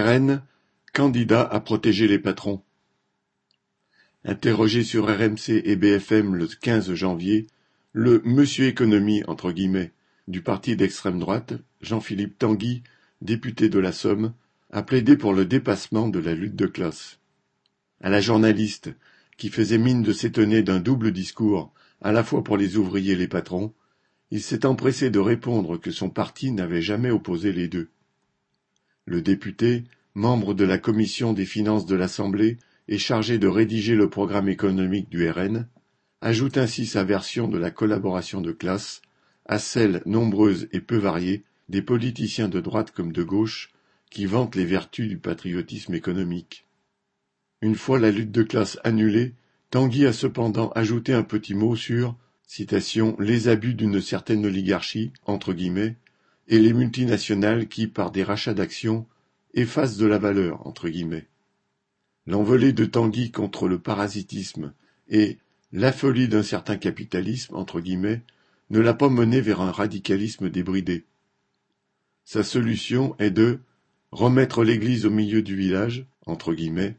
RN, candidat à protéger les patrons. Interrogé sur RMC et BFM le quinze janvier, le Monsieur Économie entre guillemets du parti d'extrême droite, Jean-Philippe Tanguy, député de la Somme, a plaidé pour le dépassement de la lutte de classe. À la journaliste, qui faisait mine de s'étonner d'un double discours, à la fois pour les ouvriers et les patrons, il s'est empressé de répondre que son parti n'avait jamais opposé les deux. Le député, membre de la commission des finances de l'Assemblée et chargé de rédiger le programme économique du RN, ajoute ainsi sa version de la collaboration de classe à celle nombreuse et peu variée des politiciens de droite comme de gauche qui vantent les vertus du patriotisme économique. Une fois la lutte de classe annulée, Tanguy a cependant ajouté un petit mot sur citation, les abus d'une certaine oligarchie entre guillemets, et les multinationales qui, par des rachats d'actions, effacent de la valeur entre guillemets. L'envolée de Tanguy contre le parasitisme et la folie d'un certain capitalisme entre guillemets ne l'a pas mené vers un radicalisme débridé. Sa solution est de remettre l'église au milieu du village, entre guillemets,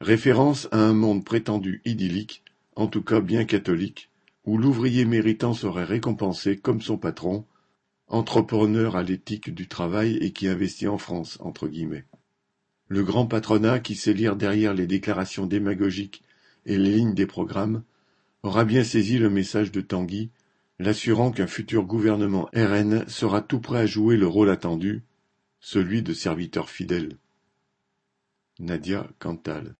référence à un monde prétendu idyllique, en tout cas bien catholique, où l'ouvrier méritant serait récompensé comme son patron, entrepreneur à l'éthique du travail et qui investit en France, entre guillemets. Le grand patronat qui sait lire derrière les déclarations démagogiques et les lignes des programmes aura bien saisi le message de Tanguy, l'assurant qu'un futur gouvernement RN sera tout prêt à jouer le rôle attendu, celui de serviteur fidèle. Nadia Cantal